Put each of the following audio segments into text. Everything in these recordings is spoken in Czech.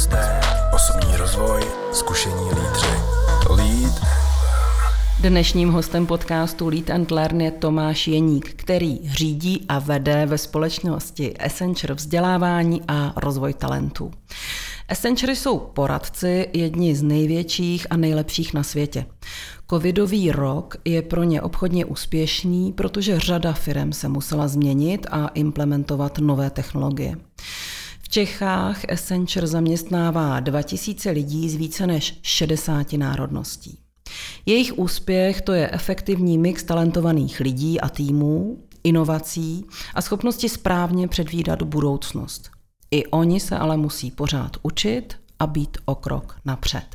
hosté, osobní rozvoj, zkušení lídři. Lead Dnešním hostem podcastu Lead and Learn je Tomáš Jeník, který řídí a vede ve společnosti Accenture vzdělávání a rozvoj talentů. Accenture jsou poradci jedni z největších a nejlepších na světě. Covidový rok je pro ně obchodně úspěšný, protože řada firm se musela změnit a implementovat nové technologie. Čechách Accenture zaměstnává 2000 lidí z více než 60 národností. Jejich úspěch to je efektivní mix talentovaných lidí a týmů, inovací a schopnosti správně předvídat budoucnost. I oni se ale musí pořád učit a být o krok napřed.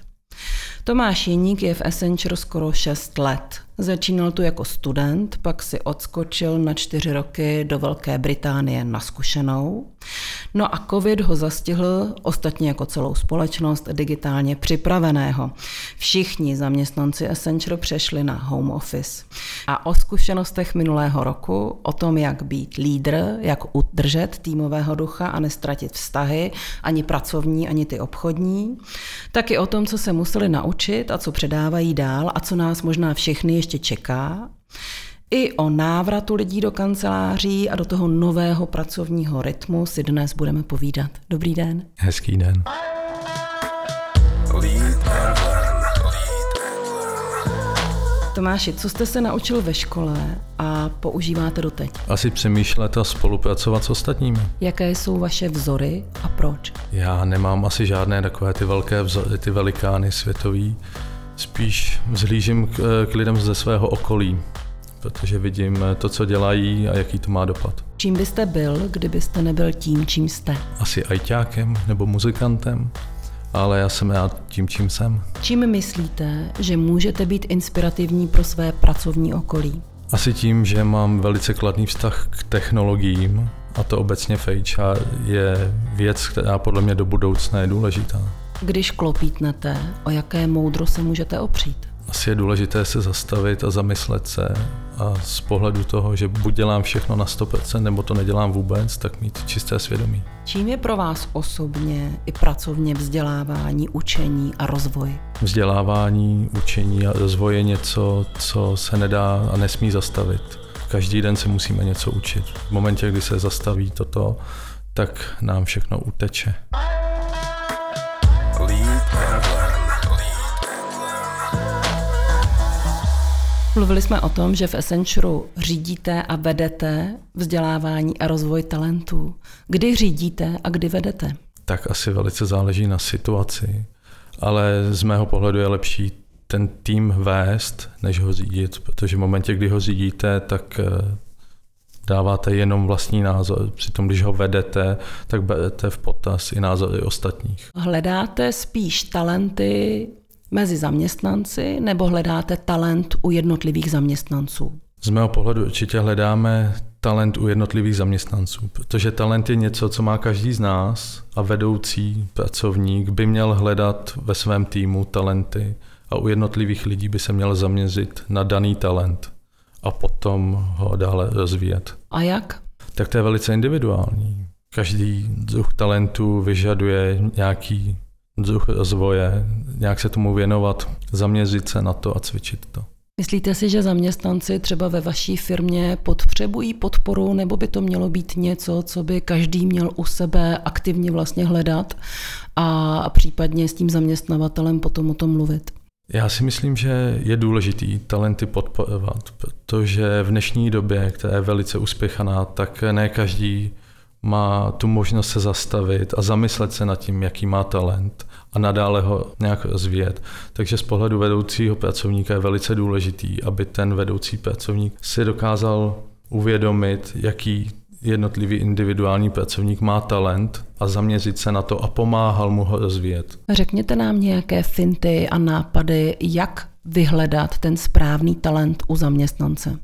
Tomáš Jeník je v Accenture skoro 6 let. Začínal tu jako student, pak si odskočil na čtyři roky do Velké Británie na zkušenou. No a covid ho zastihl, ostatně jako celou společnost, digitálně připraveného. Všichni zaměstnanci Accenture přešli na home office. A o zkušenostech minulého roku, o tom, jak být lídr, jak udržet týmového ducha a nestratit vztahy, ani pracovní, ani ty obchodní, taky o tom, co se museli naučit a co předávají dál a co nás možná všechny ještě čeká, i o návratu lidí do kanceláří a do toho nového pracovního rytmu si dnes budeme povídat. Dobrý den. Hezký den. Tomáši, co jste se naučil ve škole a používáte doteď? Asi přemýšlet a spolupracovat s ostatními. Jaké jsou vaše vzory a proč? Já nemám asi žádné takové ty velké vzory, ty velikány světový. Spíš vzhlížím k, k lidem ze svého okolí, protože vidím to, co dělají a jaký to má dopad. Čím byste byl, kdybyste nebyl tím, čím jste? Asi ajťákem nebo muzikantem, ale já jsem rád tím, čím jsem. Čím myslíte, že můžete být inspirativní pro své pracovní okolí? Asi tím, že mám velice kladný vztah k technologiím a to obecně v HR je věc, která podle mě do budoucna je důležitá. Když klopítnete, o jaké moudro se můžete opřít? Asi je důležité se zastavit a zamyslet se a z pohledu toho, že buď dělám všechno na 100% nebo to nedělám vůbec, tak mít čisté svědomí. Čím je pro vás osobně i pracovně vzdělávání, učení a rozvoj? Vzdělávání, učení a rozvoj je něco, co se nedá a nesmí zastavit. Každý den se musíme něco učit. V momentě, kdy se zastaví toto, tak nám všechno uteče. Mluvili jsme o tom, že v Accenture řídíte a vedete vzdělávání a rozvoj talentů. Kdy řídíte a kdy vedete? Tak asi velice záleží na situaci, ale z mého pohledu je lepší ten tým vést, než ho řídit, protože v momentě, kdy ho řídíte, tak eh, dáváte jenom vlastní názor. Přitom, když ho vedete, tak berete v potaz i názory ostatních. Hledáte spíš talenty mezi zaměstnanci nebo hledáte talent u jednotlivých zaměstnanců? Z mého pohledu určitě hledáme talent u jednotlivých zaměstnanců, protože talent je něco, co má každý z nás a vedoucí pracovník by měl hledat ve svém týmu talenty a u jednotlivých lidí by se měl zaměřit na daný talent a potom ho dále rozvíjet. A jak? Tak to je velice individuální. Každý druh talentu vyžaduje nějaký druh rozvoje, nějak se tomu věnovat, zaměřit se na to a cvičit to. Myslíte si, že zaměstnanci třeba ve vaší firmě potřebují podporu, nebo by to mělo být něco, co by každý měl u sebe aktivně vlastně hledat a případně s tím zaměstnavatelem potom o tom mluvit? Já si myslím, že je důležitý talenty podporovat, protože v dnešní době, která je velice uspěchaná, tak ne každý má tu možnost se zastavit a zamyslet se nad tím, jaký má talent a nadále ho nějak rozvíjet. Takže z pohledu vedoucího pracovníka je velice důležitý, aby ten vedoucí pracovník si dokázal uvědomit, jaký jednotlivý individuální pracovník má talent a zaměřit se na to a pomáhal mu ho rozvíjet. Řekněte nám nějaké finty a nápady, jak vyhledat ten správný talent u zaměstnance.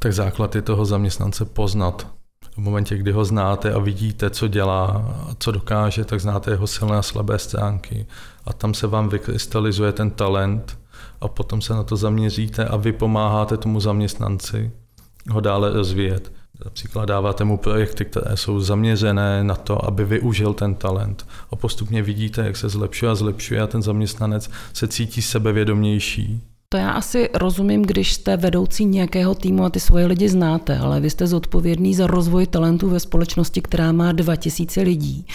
Tak základ je toho zaměstnance poznat v momentě, kdy ho znáte a vidíte, co dělá co dokáže, tak znáte jeho silné a slabé stránky. A tam se vám vykrystalizuje ten talent a potom se na to zaměříte a vy pomáháte tomu zaměstnanci ho dále rozvíjet. Například dáváte mu projekty, které jsou zaměřené na to, aby využil ten talent. A postupně vidíte, jak se zlepšuje a zlepšuje a ten zaměstnanec se cítí sebevědomější. To já asi rozumím, když jste vedoucí nějakého týmu a ty svoje lidi znáte, ale vy jste zodpovědný za rozvoj talentů ve společnosti, která má 2000 lidí.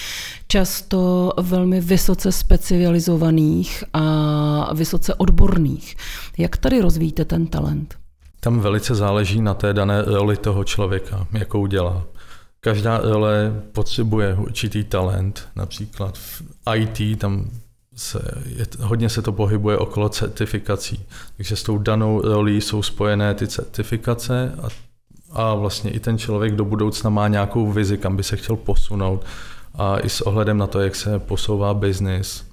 Často velmi vysoce specializovaných a vysoce odborných. Jak tady rozvíjíte ten talent? Tam velice záleží na té dané roli toho člověka, jakou dělá. Každá role potřebuje určitý talent, například v IT tam se, je, hodně se to pohybuje okolo certifikací, takže s tou danou rolí jsou spojené ty certifikace a, a vlastně i ten člověk do budoucna má nějakou vizi, kam by se chtěl posunout a i s ohledem na to, jak se posouvá biznis,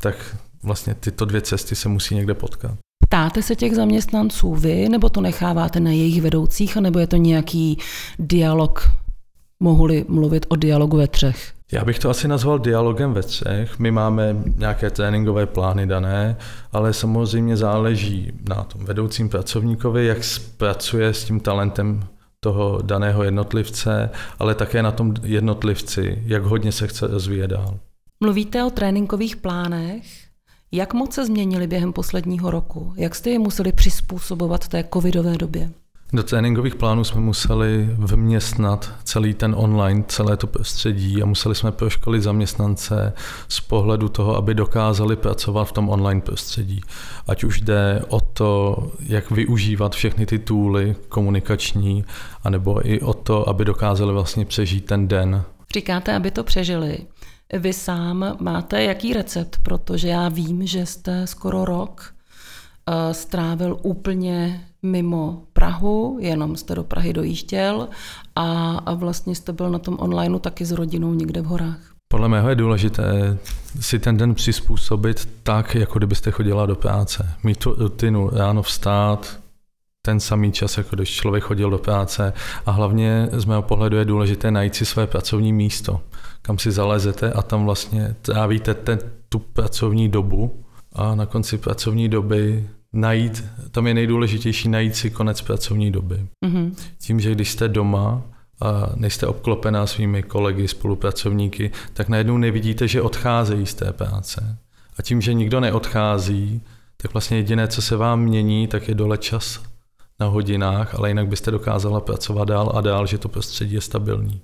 tak vlastně tyto dvě cesty se musí někde potkat. Ptáte se těch zaměstnanců vy, nebo to necháváte na jejich vedoucích, nebo je to nějaký dialog, mohli mluvit o dialogu ve třech? Já bych to asi nazval dialogem ve třech. My máme nějaké tréninkové plány dané, ale samozřejmě záleží na tom vedoucím pracovníkovi, jak pracuje s tím talentem toho daného jednotlivce, ale také na tom jednotlivci, jak hodně se chce rozvíjet dál. Mluvíte o tréninkových plánech. Jak moc se změnili během posledního roku? Jak jste je museli přizpůsobovat té covidové době? Do tréninkových plánů jsme museli vměstnat celý ten online, celé to prostředí a museli jsme proškolit zaměstnance z pohledu toho, aby dokázali pracovat v tom online prostředí. Ať už jde o to, jak využívat všechny ty tooly komunikační, anebo i o to, aby dokázali vlastně přežít ten den. Říkáte, aby to přežili. Vy sám máte jaký recept, protože já vím, že jste skoro rok strávil úplně mimo Prahu, jenom jste do Prahy dojížděl a, a vlastně jste byl na tom onlineu taky s rodinou někde v horách. Podle mého je důležité si ten den přizpůsobit tak, jako kdybyste chodila do práce. Mít tu rutinu, ráno vstát, ten samý čas, jako když člověk chodil do práce. A hlavně z mého pohledu je důležité najít si své pracovní místo, kam si zalezete a tam vlastně trávíte ten, tu pracovní dobu a na konci pracovní doby najít, tam je nejdůležitější najít si konec pracovní doby. Mm-hmm. Tím, že když jste doma a nejste obklopená svými kolegy, spolupracovníky, tak najednou nevidíte, že odcházejí z té práce. A tím, že nikdo neodchází, tak vlastně jediné, co se vám mění, tak je dole čas na hodinách, ale jinak byste dokázala pracovat dál a dál, že to prostředí je stabilní.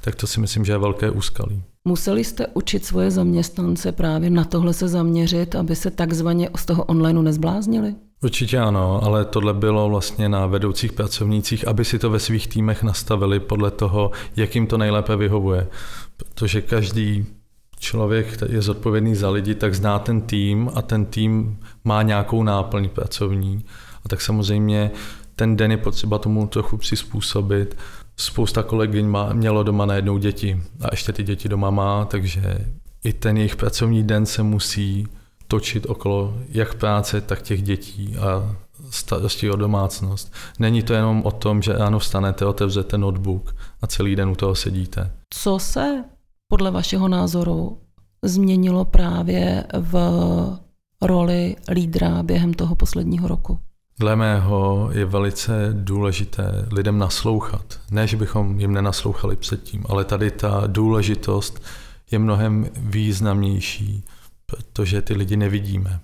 Tak to si myslím, že je velké úskalí. Museli jste učit svoje zaměstnance právě na tohle se zaměřit, aby se takzvaně z toho onlineu nezbláznili? Určitě ano, ale tohle bylo vlastně na vedoucích pracovnících, aby si to ve svých týmech nastavili podle toho, jak jim to nejlépe vyhovuje. Protože každý člověk, je zodpovědný za lidi, tak zná ten tým a ten tým má nějakou náplň pracovní. A tak samozřejmě ten den je potřeba tomu trochu přizpůsobit spousta kolegyň má, mělo doma najednou děti a ještě ty děti doma má, takže i ten jejich pracovní den se musí točit okolo jak práce, tak těch dětí a starosti o domácnost. Není to jenom o tom, že ráno vstanete, otevřete notebook a celý den u toho sedíte. Co se podle vašeho názoru změnilo právě v roli lídra během toho posledního roku? Dle mého je velice důležité lidem naslouchat. Ne, že bychom jim nenaslouchali předtím, ale tady ta důležitost je mnohem významnější, protože ty lidi nevidíme.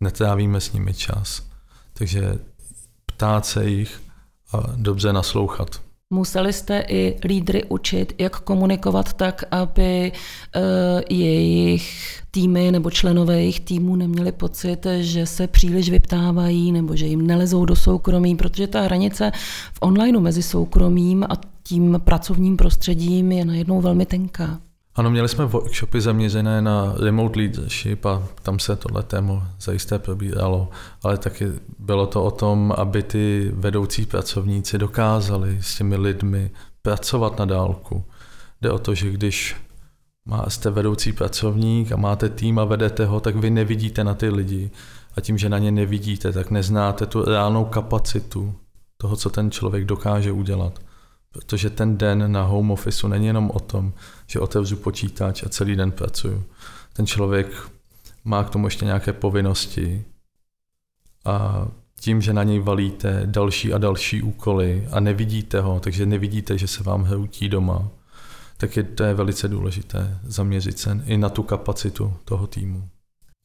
Netrávíme s nimi čas. Takže ptát se jich a dobře naslouchat. Museli jste i lídry učit, jak komunikovat tak, aby uh, jejich týmy nebo členové jejich týmu neměli pocit, že se příliš vyptávají nebo že jim nelezou do soukromí, protože ta hranice v onlineu mezi soukromím a tím pracovním prostředím je najednou velmi tenká. Ano, měli jsme workshopy zaměřené na remote leadership a tam se tohle téma zajisté probíralo, ale taky bylo to o tom, aby ty vedoucí pracovníci dokázali s těmi lidmi pracovat na dálku. Jde o to, že když jste vedoucí pracovník a máte tým a vedete ho, tak vy nevidíte na ty lidi. A tím, že na ně nevidíte, tak neznáte tu reálnou kapacitu toho, co ten člověk dokáže udělat. Protože ten den na home officeu není jenom o tom, že otevřu počítač a celý den pracuju. Ten člověk má k tomu ještě nějaké povinnosti a tím, že na něj valíte další a další úkoly a nevidíte ho, takže nevidíte, že se vám hroutí doma, tak je to je velice důležité zaměřit se i na tu kapacitu toho týmu.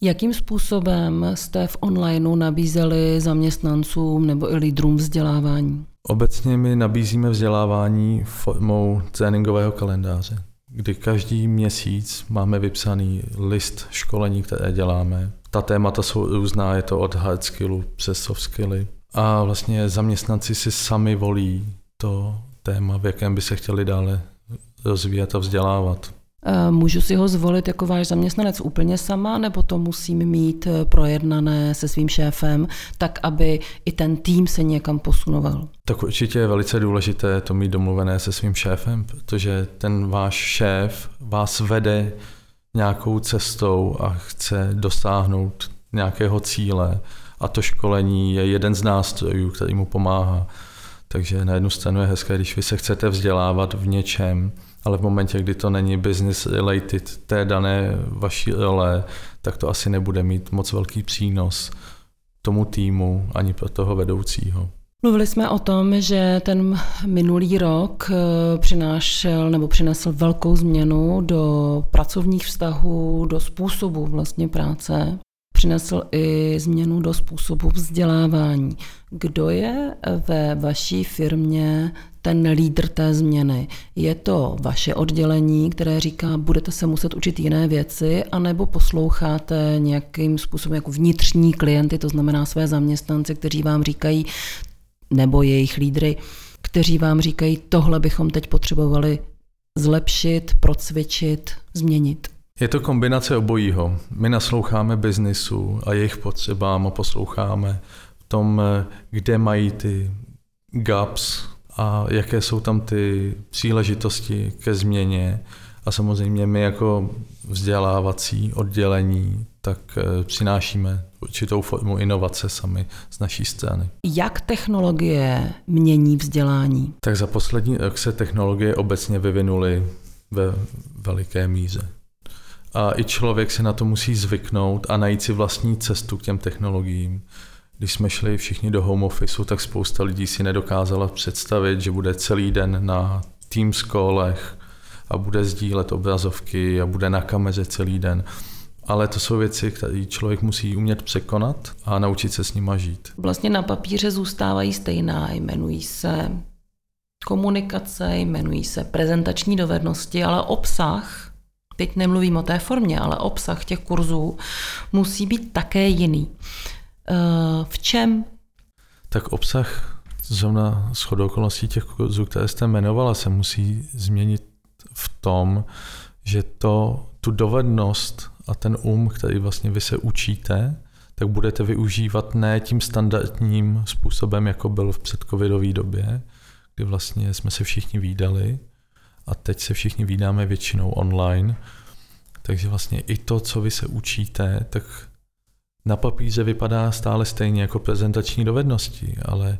Jakým způsobem jste v onlineu nabízeli zaměstnancům nebo i lídrům vzdělávání? Obecně my nabízíme vzdělávání formou tréninkového kalendáře, kdy každý měsíc máme vypsaný list školení, které děláme. Ta témata jsou různá, je to od hard skillu přes soft skilly. A vlastně zaměstnanci si sami volí to téma, v jakém by se chtěli dále rozvíjet a vzdělávat. Eh, můžu si ho zvolit jako váš zaměstnanec úplně sama, nebo to musím mít eh, projednané se svým šéfem, tak aby i ten tým se někam posunoval? Tak určitě je velice důležité to mít domluvené se svým šéfem, protože ten váš šéf vás vede nějakou cestou a chce dosáhnout nějakého cíle a to školení je jeden z nástrojů, který mu pomáhá. Takže na jednu stranu je hezké, když vy se chcete vzdělávat v něčem, ale v momentě, kdy to není business related té dané vaší role, tak to asi nebude mít moc velký přínos tomu týmu ani pro toho vedoucího. Mluvili jsme o tom, že ten minulý rok eh, přinášel nebo přinesl velkou změnu do pracovních vztahů, do způsobu vlastně práce. Přinesl i změnu do způsobu vzdělávání. Kdo je ve vaší firmě ten lídr té změny? Je to vaše oddělení, které říká, budete se muset učit jiné věci, anebo posloucháte nějakým způsobem jako vnitřní klienty, to znamená své zaměstnance, kteří vám říkají, nebo jejich lídry, kteří vám říkají, tohle bychom teď potřebovali zlepšit, procvičit, změnit. Je to kombinace obojího. My nasloucháme biznisu a jejich potřebám a posloucháme v tom, kde mají ty gaps a jaké jsou tam ty příležitosti ke změně. A samozřejmě my jako vzdělávací oddělení tak eh, přinášíme určitou formu inovace sami z naší strany. Jak technologie mění vzdělání? Tak za poslední rok se technologie obecně vyvinuly ve veliké míře. A i člověk se na to musí zvyknout a najít si vlastní cestu k těm technologiím. Když jsme šli všichni do home officeu, tak spousta lidí si nedokázala představit, že bude celý den na Teams callech a bude sdílet obrazovky a bude na kameře celý den. Ale to jsou věci, které člověk musí umět překonat a naučit se s nima žít. Vlastně na papíře zůstávají stejná, jmenují se komunikace, jmenují se prezentační dovednosti, ale obsah, teď nemluvím o té formě, ale obsah těch kurzů musí být také jiný. Eh, v čem? Tak obsah zrovna shodou okolností těch kurzů, které jste jmenovala, se musí změnit v tom, že to, tu dovednost a ten um, který vlastně vy se učíte, tak budete využívat ne tím standardním způsobem, jako byl v předcovidové době, kdy vlastně jsme se všichni výdali a teď se všichni výdáme většinou online. Takže vlastně i to, co vy se učíte, tak na papíře vypadá stále stejně jako prezentační dovednosti, ale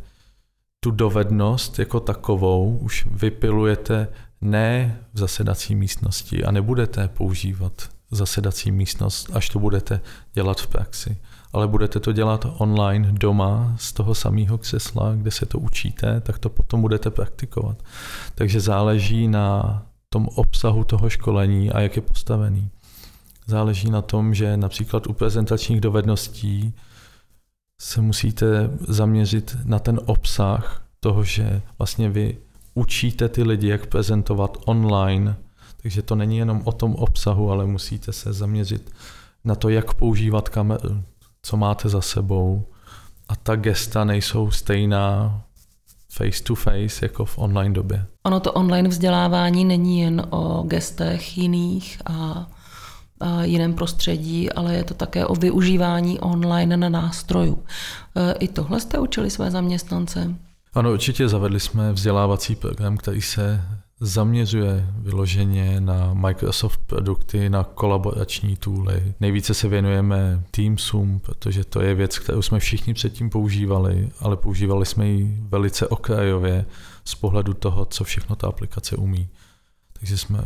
tu dovednost jako takovou už vypilujete ne v zasedací místnosti a nebudete používat zasedací místnost, až to budete dělat v praxi. Ale budete to dělat online doma z toho samého křesla, kde se to učíte, tak to potom budete praktikovat. Takže záleží na tom obsahu toho školení a jak je postavený. Záleží na tom, že například u prezentačních dovedností se musíte zaměřit na ten obsah toho, že vlastně vy učíte ty lidi, jak prezentovat online, takže to není jenom o tom obsahu, ale musíte se zaměřit na to, jak používat kameru, co máte za sebou. A ta gesta nejsou stejná face to face jako v online době. Ono to online vzdělávání není jen o gestech jiných a, a jiném prostředí, ale je to také o využívání online na nástrojů. E, I tohle jste učili své zaměstnance? Ano, určitě zavedli jsme vzdělávací program, který se zaměřuje vyloženě na Microsoft produkty, na kolaborační tooly. Nejvíce se věnujeme Teamsům, protože to je věc, kterou jsme všichni předtím používali, ale používali jsme ji velice okrajově z pohledu toho, co všechno ta aplikace umí. Takže jsme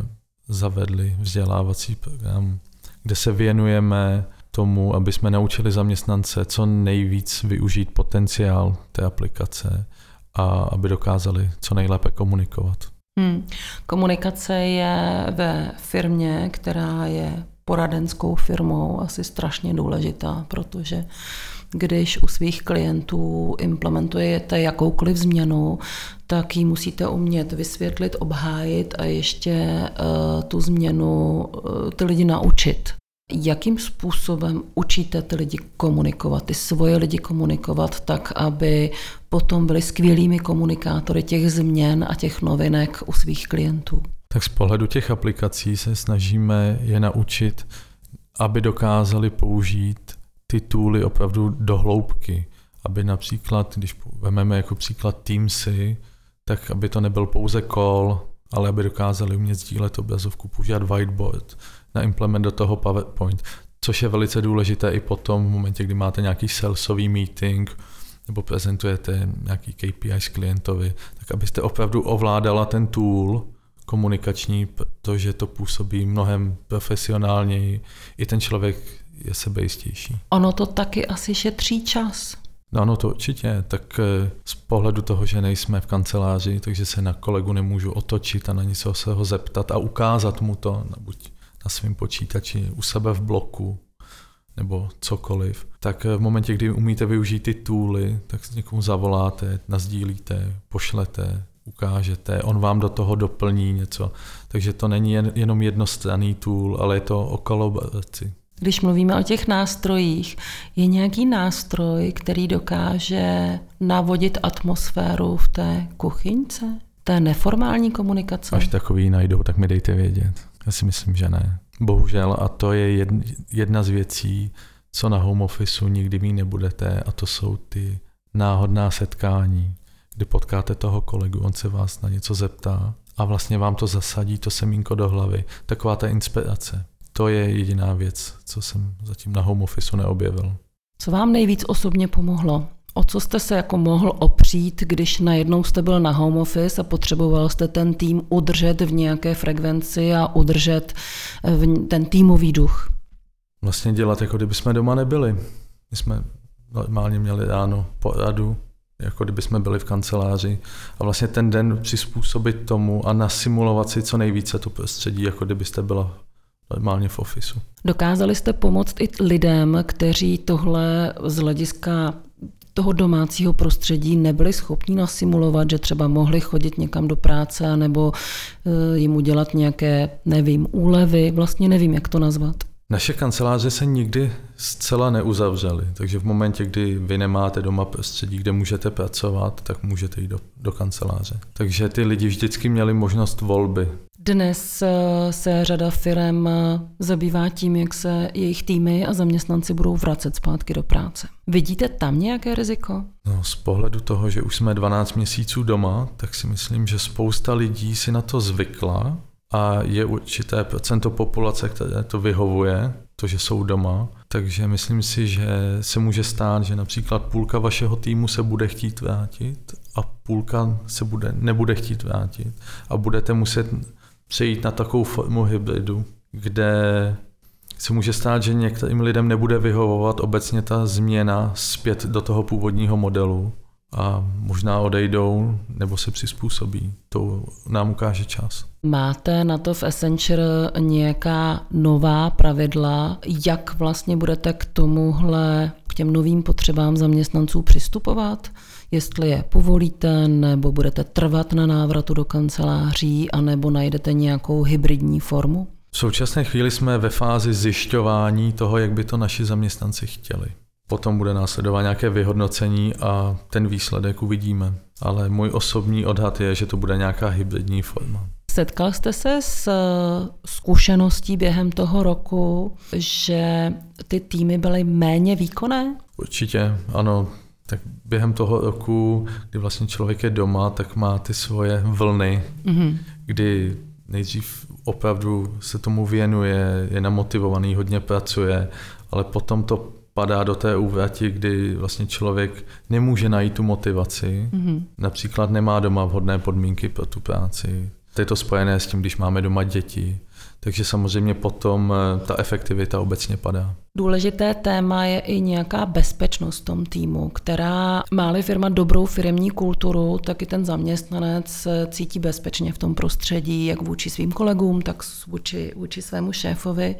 zavedli vzdělávací program, kde se věnujeme tomu, aby jsme naučili zaměstnance co nejvíc využít potenciál té aplikace a aby dokázali co nejlépe komunikovat. Hmm. Komunikace je ve firmě, která je poradenskou firmou, asi strašně důležitá, protože když u svých klientů implementujete jakoukoliv změnu, tak ji musíte umět vysvětlit, obhájit a ještě uh, tu změnu uh, ty lidi naučit. Jakým způsobem učíte ty lidi komunikovat, ty svoje lidi komunikovat tak, aby potom byli skvělými komunikátory těch změn a těch novinek u svých klientů? Tak z pohledu těch aplikací se snažíme je naučit, aby dokázali použít ty tooly opravdu do hloubky. Aby například, když vezmeme jako příklad Teamsy, tak aby to nebyl pouze call, ale aby dokázali umět sdílet obrazovku, používat whiteboard, na implement do toho PowerPoint, což je velice důležité i potom v momentě, kdy máte nějaký salesový meeting, nebo prezentujete nějaký KPI s klientovi, tak abyste opravdu ovládala ten tool komunikační, protože to působí mnohem profesionálněji. I ten člověk je sebejistější. Ono to taky asi šetří čas. No, no to určitě, tak eh, z pohledu toho, že nejsme v kanceláři, takže se na kolegu nemůžu otočit a na něco se ho zeptat a ukázat mu to, buď na svém počítači, u sebe v bloku, nebo cokoliv, tak v momentě, kdy umíte využít ty tooly, tak s někomu zavoláte, nazdílíte, pošlete, ukážete, on vám do toho doplní něco. Takže to není jen, jenom jednostranný tool, ale je to o kolaboraci. Když mluvíme o těch nástrojích, je nějaký nástroj, který dokáže navodit atmosféru v té kuchyňce? Té neformální komunikace? Až takový najdou, tak mi dejte vědět. Já si myslím, že ne. Bohužel a to je jedna z věcí, co na home officeu nikdy mít nebudete a to jsou ty náhodná setkání, kdy potkáte toho kolegu, on se vás na něco zeptá a vlastně vám to zasadí to semínko do hlavy. Taková ta inspirace. To je jediná věc, co jsem zatím na home officeu neobjevil. Co vám nejvíc osobně pomohlo? O co jste se jako mohl opřít, když najednou jste byl na home office a potřeboval jste ten tým udržet v nějaké frekvenci a udržet eh, ten týmový duch? Vlastně dělat, jako kdyby jsme doma nebyli. My jsme normálně měli ráno poradu, jako kdyby jsme byli v kanceláři a vlastně ten den přizpůsobit tomu a nasimulovat si co nejvíce to prostředí, jako kdybyste byla normálně v ofisu. Dokázali jste pomoct i lidem, kteří tohle z hlediska toho domácího prostředí nebyli schopni nasimulovat, že třeba mohli chodit někam do práce nebo eh, jim udělat nějaké, nevím, úlevy, vlastně nevím, jak to nazvat. Naše kanceláře se nikdy zcela neuzavřely, takže v momentě, kdy vy nemáte doma prostředí, kde můžete pracovat, tak můžete jít do, do kanceláře. Takže ty lidi vždycky měli možnost volby. Dnes eh, se řada firm eh, zabývá tím, jak se jejich týmy a zaměstnanci budou vracet zpátky do práce. Vidíte tam nějaké riziko? No, z pohledu toho, že už jsme 12 měsíců doma, tak si myslím, že spousta lidí si na to zvykla a je určité procento populace, které to vyhovuje, to, že jsou doma. Takže myslím si, že se může stát, že například půlka vašeho týmu se bude chtít vrátit a půlka se bude, nebude chtít vrátit. A budete muset přejít na takovou formu hybridu, kde se může stát, že některým lidem nebude vyhovovat obecně ta změna zpět do toho původního modelu a možná odejdou nebo se přizpůsobí. To nám ukáže čas. Máte na to v Accenture nějaká nová pravidla, jak vlastně budete k tomuhle, k těm novým potřebám zaměstnanců přistupovat? Jestli je povolíte, nebo budete trvat na návratu do kanceláří, anebo najdete nějakou hybridní formu? V současné chvíli jsme ve fázi zjišťování toho, jak by to naši zaměstnanci chtěli. Potom bude následovat nějaké vyhodnocení a ten výsledek uvidíme. Ale můj osobní odhad je, že to bude nějaká hybridní forma. Setkal jste se s eh, zkušeností během toho roku, že ty týmy byly méně výkonné? Určitě, ano. Tak během toho roku, kdy vlastně člověk je doma, tak má ty svoje vlny, mm-hmm. kdy nejdřív opravdu se tomu věnuje, je namotivovaný, hodně pracuje, ale potom to padá do té úvrati, kdy vlastně člověk nemůže najít tu motivaci, mm-hmm. například nemá doma vhodné podmínky pro tu práci. To je to spojené s tím, když máme doma děti, Takže samozřejmě potom eh, ta efektivita obecně padá. Důležité téma je i nějaká bezpečnost v tom týmu, která má-li firma dobrou firmní kulturu, tak i ten zaměstnanec cítí bezpečně v tom prostředí, jak vůči svým kolegům, tak vůči, vůči svému šéfovi.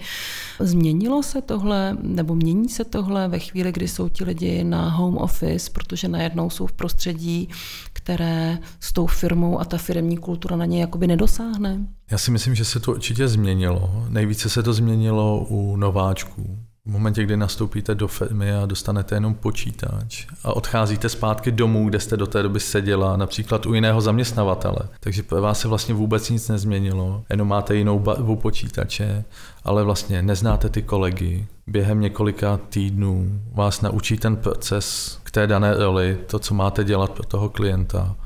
Změnilo se tohle, nebo mění se tohle ve chvíli, kdy jsou ti lidi na home office, protože najednou jsou v prostředí, které s tou firmou a ta firmní kultura na ně jakoby nedosáhne? Já si myslím, že se to určitě změnilo. Nejvíce se to změnilo u nováčků. V momentě, kdy nastoupíte do firmy a dostanete jenom počítač a odcházíte zpátky domů, kde jste do té doby seděla, například u jiného zaměstnavatele. Takže pro vás se vlastně vůbec nic nezměnilo, jenom máte jinou barvu počítače, ale vlastně neznáte ty kolegy. Během několika týdnů vás naučí ten proces k té dané roli, to, co máte dělat pro toho klienta,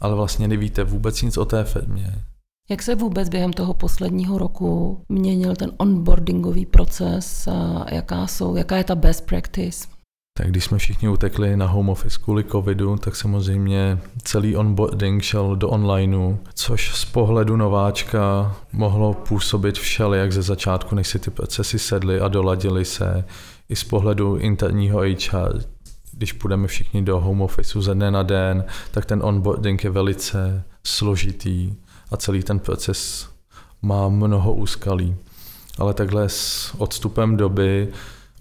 ale vlastně nevíte vůbec nic o té firmě jak se vůbec během toho posledního roku měnil ten onboardingový proces a jaká, jsou, jaká je ta best practice? Tak když jsme všichni utekli na home office kvůli covidu, tak samozřejmě celý onboarding šel do onlineu, což z pohledu nováčka mohlo působit všelijak ze začátku, než si ty procesy sedly a doladily se. I z pohledu interního HR, když půjdeme všichni do home office ze dne na den, tak ten onboarding je velice složitý a celý ten proces má mnoho úskalí. Ale takhle s odstupem doby,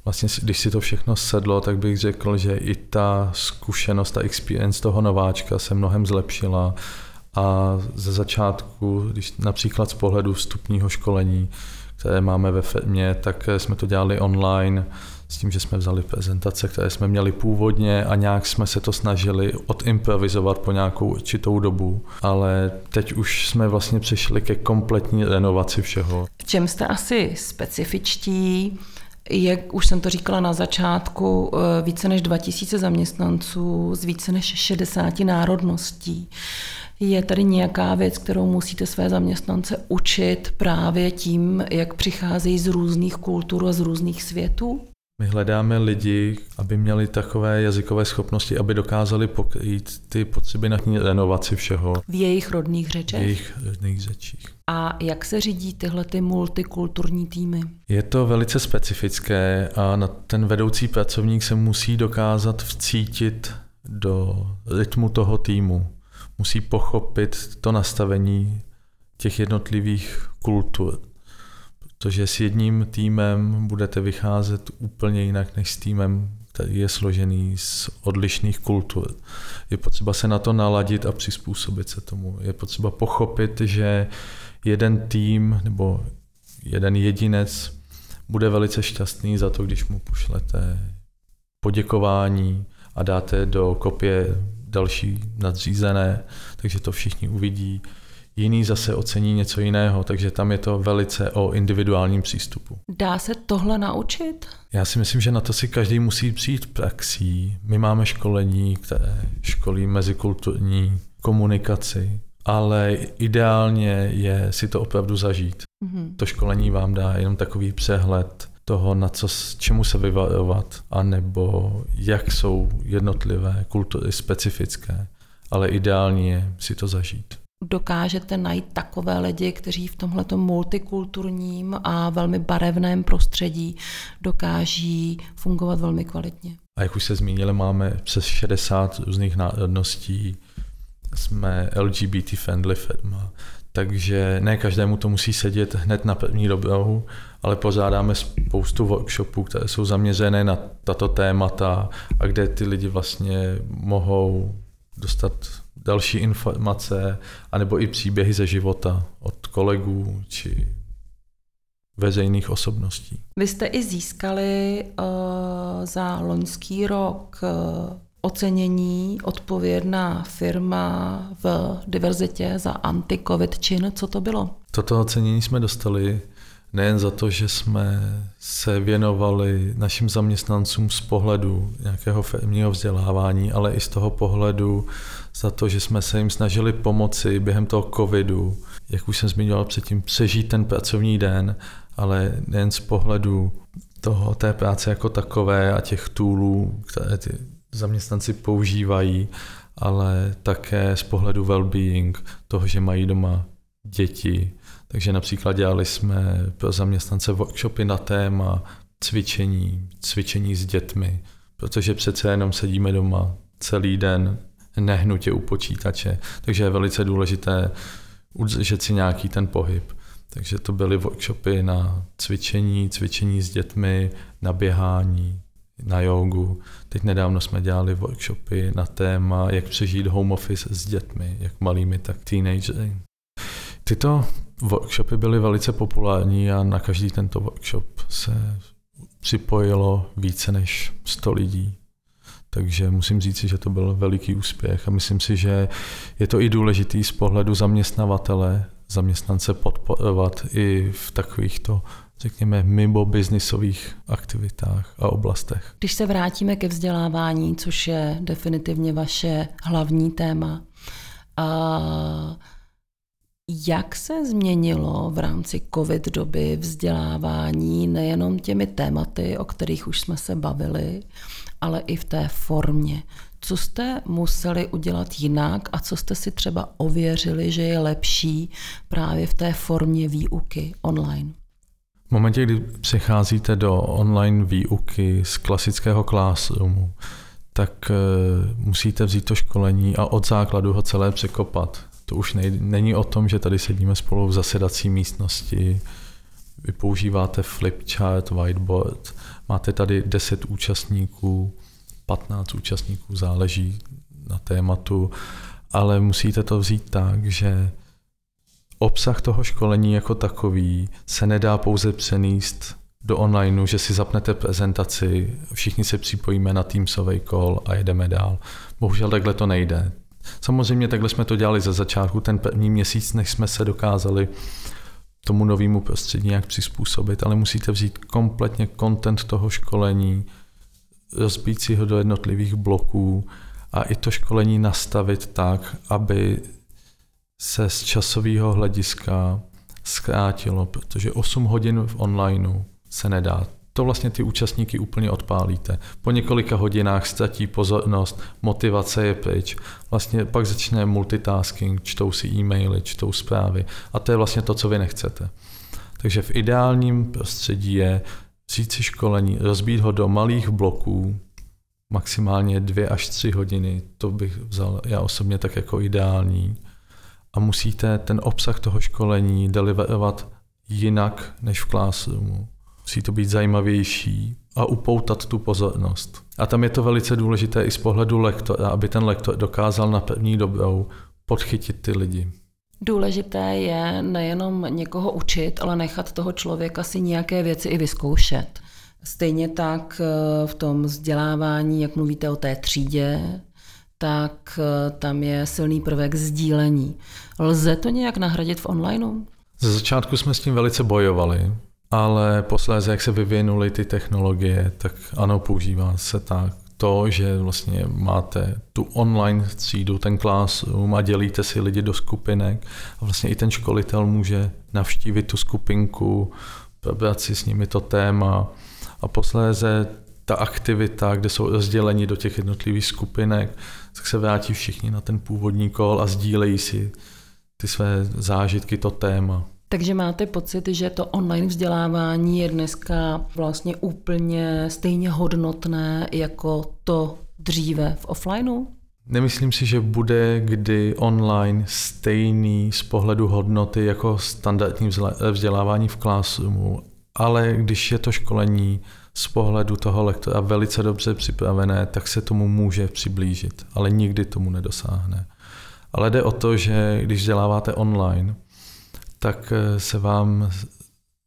vlastně když si to všechno sedlo, tak bych řekl, že i ta zkušenost, ta experience toho nováčka se mnohem zlepšila a ze začátku, když například z pohledu vstupního školení, které máme ve firmě, tak jsme to dělali online, s tím, že jsme vzali prezentace, které jsme měli původně a nějak jsme se to snažili odimprovizovat po nějakou určitou dobu, ale teď už jsme vlastně přišli ke kompletní renovaci všeho. V čem jste asi specifičtí? Jak už jsem to říkala na začátku, eh, více než 2000 zaměstnanců z více než 60 národností. Je tady nějaká věc, kterou musíte své zaměstnance učit právě tím, jak přicházejí z různých kultur a z různých světů? My hledáme lidi, aby měli takové jazykové schopnosti, aby dokázali pokrýt ty potřeby na renovaci všeho. V jejich rodných řečech? V jejich rodných řečích. A jak se řídí tyhle ty multikulturní týmy? Je to velice specifické a na ten vedoucí pracovník se musí dokázat vcítit do rytmu toho týmu. Musí pochopit to nastavení těch jednotlivých kultur protože s jedním týmem budete vycházet úplně jinak než s týmem, který je složený z odlišných kultur. Je potřeba se na to naladit a přizpůsobit se tomu. Je potřeba pochopit, že jeden tým nebo jeden jedinec bude velice šťastný za to, když mu pošlete poděkování a dáte do kopie další nadřízené, takže to všichni uvidí jiný zase ocení něco jiného, takže tam je to velice o individuálním přístupu. Dá se tohle naučit? Já si myslím, že na to si každý musí přijít praxí. My máme školení, které školí mezikulturní komunikaci, ale ideálně je si to opravdu zažít. Mm-hmm. To školení vám dá jenom takový přehled toho, na co, čemu se vyvarovat, anebo jak jsou jednotlivé kultury specifické, ale ideálně je si to zažít dokážete najít takové lidi, kteří v tomhleto multikulturním a velmi barevném prostředí dokáží fungovat velmi kvalitně. A jak už se zmínili, máme přes 60 různých národností, jsme LGBT friendly firma, takže ne každému to musí sedět hned na první dobrou, ale pořádáme spoustu workshopů, které jsou zaměřené na tato témata a kde ty lidi vlastně mohou dostat další informace, anebo i příběhy ze života od kolegů či veřejných osobností. Vy jste i získali uh, za loňský rok uh, ocenění odpovědná firma v diverzitě za anti-covid čin. Co to bylo? Toto ocenění jsme dostali nejen za to, že jsme se věnovali našim zaměstnancům z pohledu nějakého firmního vzdělávání, ale i z toho pohledu za to, že jsme se jim snažili pomoci během toho covidu, jak už jsem zmiňoval předtím, přežít ten pracovní den, ale nejen z pohledu toho, té práce jako takové a těch toolů, které ty zaměstnanci používají, ale také z pohledu well-being, toho, že mají doma děti. Takže například dělali jsme pro zaměstnance workshopy na téma cvičení, cvičení s dětmi, protože přece jenom sedíme doma celý den nehnutě u počítače, takže je velice důležité udržet si nějaký ten pohyb. Takže to byly workshopy na cvičení, cvičení s dětmi, na běhání, na jogu. Teď nedávno jsme dělali workshopy na téma, jak přežít home office s dětmi, jak malými, tak teenagery. Tyto workshopy byly velice populární a na každý tento workshop se připojilo více než 100 lidí. Takže musím říct, že to byl veliký úspěch a myslím si, že je to i důležitý z pohledu zaměstnavatele, zaměstnance podporovat i v takovýchto řekněme, mimo biznisových aktivitách a oblastech. Když se vrátíme ke vzdělávání, což je definitivně vaše hlavní téma, a jak se změnilo v rámci covid doby vzdělávání nejenom těmi tématy, o kterých už jsme se bavili, ale i v té formě? Co jste museli udělat jinak a co jste si třeba ověřili, že je lepší právě v té formě výuky online? V momentě, kdy přecházíte do online výuky z klasického classroomu, tak eh, musíte vzít to školení a od základu ho celé překopat. To už nej, není o tom, že tady sedíme spolu v zasedací místnosti, vy používáte flipchart, whiteboard, máte tady 10 účastníků, 15 účastníků, záleží na tématu, ale musíte to vzít tak, že obsah toho školení jako takový se nedá pouze přenést do onlineu, že si zapnete prezentaci, všichni se připojíme na Teamsový call a jedeme dál. Bohužel takhle to nejde. Samozřejmě takhle jsme to dělali ze začátku, ten první měsíc, než jsme se dokázali tomu novému prostředí nějak přizpůsobit, ale musíte vzít kompletně content toho školení, rozbít si ho do jednotlivých bloků a i to školení nastavit tak, aby se z časového hlediska zkrátilo, protože 8 hodin v onlineu se nedá. To vlastně ty účastníky úplně odpálíte. Po několika hodinách ztratí pozornost, motivace je pryč. Vlastně pak začne multitasking, čtou si e-maily, čtou zprávy a to je vlastně to, co vy nechcete. Takže v ideálním prostředí je vzít si školení, rozbít ho do malých bloků, maximálně dvě až tři hodiny, to bych vzal já osobně tak jako ideální a musíte ten obsah toho školení deliverovat jinak než v classroomu. Musí to být zajímavější a upoutat tu pozornost. A tam je to velice důležité i z pohledu lektora, aby ten lektor dokázal na první dobrou podchytit ty lidi. Důležité je nejenom někoho učit, ale nechat toho člověka si nějaké věci i vyzkoušet. Stejně tak eh, v tom vzdělávání, jak mluvíte o té třídě, tak eh, tam je silný prvek sdílení. Lze to nějak nahradit v onlineu? Ze začátku jsme s tím velice bojovali, ale posléze, jak se vyvinuly ty technologie, tak ano, používá se tak to, že vlastně máte tu online třídu, ten classroom a dělíte si lidi do skupinek a vlastně i ten školitel může navštívit tu skupinku, probrat si s nimi to téma a posléze ta aktivita, kde jsou rozděleni do těch jednotlivých skupinek, tak se vrátí všichni na ten původní kol a sdílejí si ty své zážitky, to téma. Takže máte pocit, že to online vzdělávání je dneska vlastně úplně stejně hodnotné jako to dříve v offlineu? Nemyslím si, že bude kdy online stejný z pohledu hodnoty jako standardní vzdělávání v classroomu, ale když je to školení z pohledu toho lektora velice dobře připravené, tak se tomu může přiblížit, ale nikdy tomu nedosáhne. Ale jde o to, že když vzděláváte online, tak eh, se vám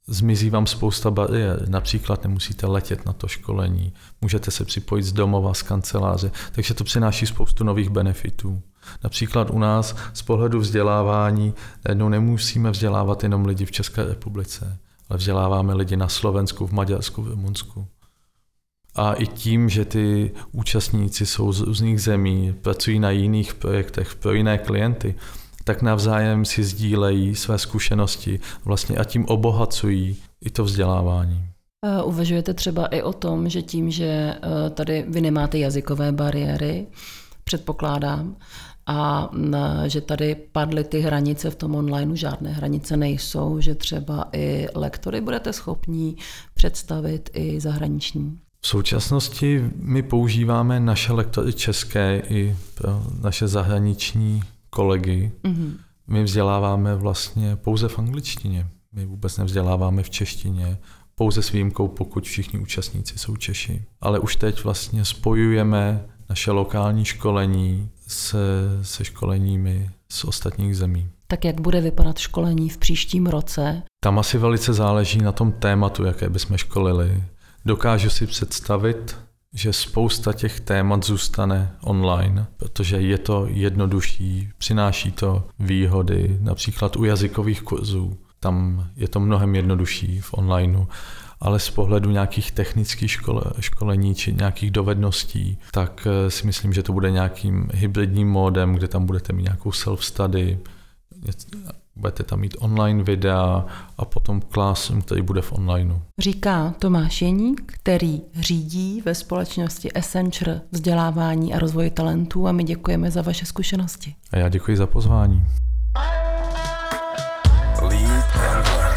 zmizí vám spousta bariér. Například nemusíte letět na to školení, můžete se připojit z domova, z kanceláře, takže to přináší spoustu nových benefitů. Například u nás z pohledu vzdělávání najednou nemusíme vzdělávat jenom lidi v České republice, ale vzděláváme lidi na Slovensku, v Maďarsku, v Rumunsku. A i tím, že ty účastníci jsou z různých zemí, pracují na jiných projektech pro jiné klienty, tak navzájem si sdílejí své zkušenosti vlastně a tím obohacují i to vzdělávání. Uvažujete třeba i o tom, že tím, že eh, tady vy nemáte jazykové bariéry, předpokládám, a že tady padly ty hranice v tom onlineu, žádné hranice nejsou, že třeba i lektory budete schopní představit i zahraniční. V současnosti my používáme naše lektory české i pro naše zahraniční kolegy. Mm-hmm. My vzděláváme vlastně pouze v angličtině. My vůbec nevzděláváme v češtině, pouze s výjimkou, pokud všichni účastníci jsou Češi. Ale už teď vlastně spojujeme naše lokální školení se, se školeními z ostatních zemí. Tak jak bude vypadat školení v příštím roce? Tam asi velice záleží na tom tématu, jaké bychom školili. Dokážu si představit, že spousta těch témat zůstane online, protože je to jednodušší, přináší to výhody, například u jazykových kurzů. Tam je to mnohem jednodušší v onlineu, ale z pohledu nějakých technických škole, školení či nějakých dovedností, tak eh, si myslím, že to bude nějakým hybridním módem, kde tam budete mít nějakou self-study, budete tam mít online videa a potom klasem který bude v onlineu. Říká Tomáš Jeník, který řídí ve společnosti Essenture vzdělávání a rozvoj talentů a my děkujeme za vaše zkušenosti. A já děkuji za pozvání. Lead and learn.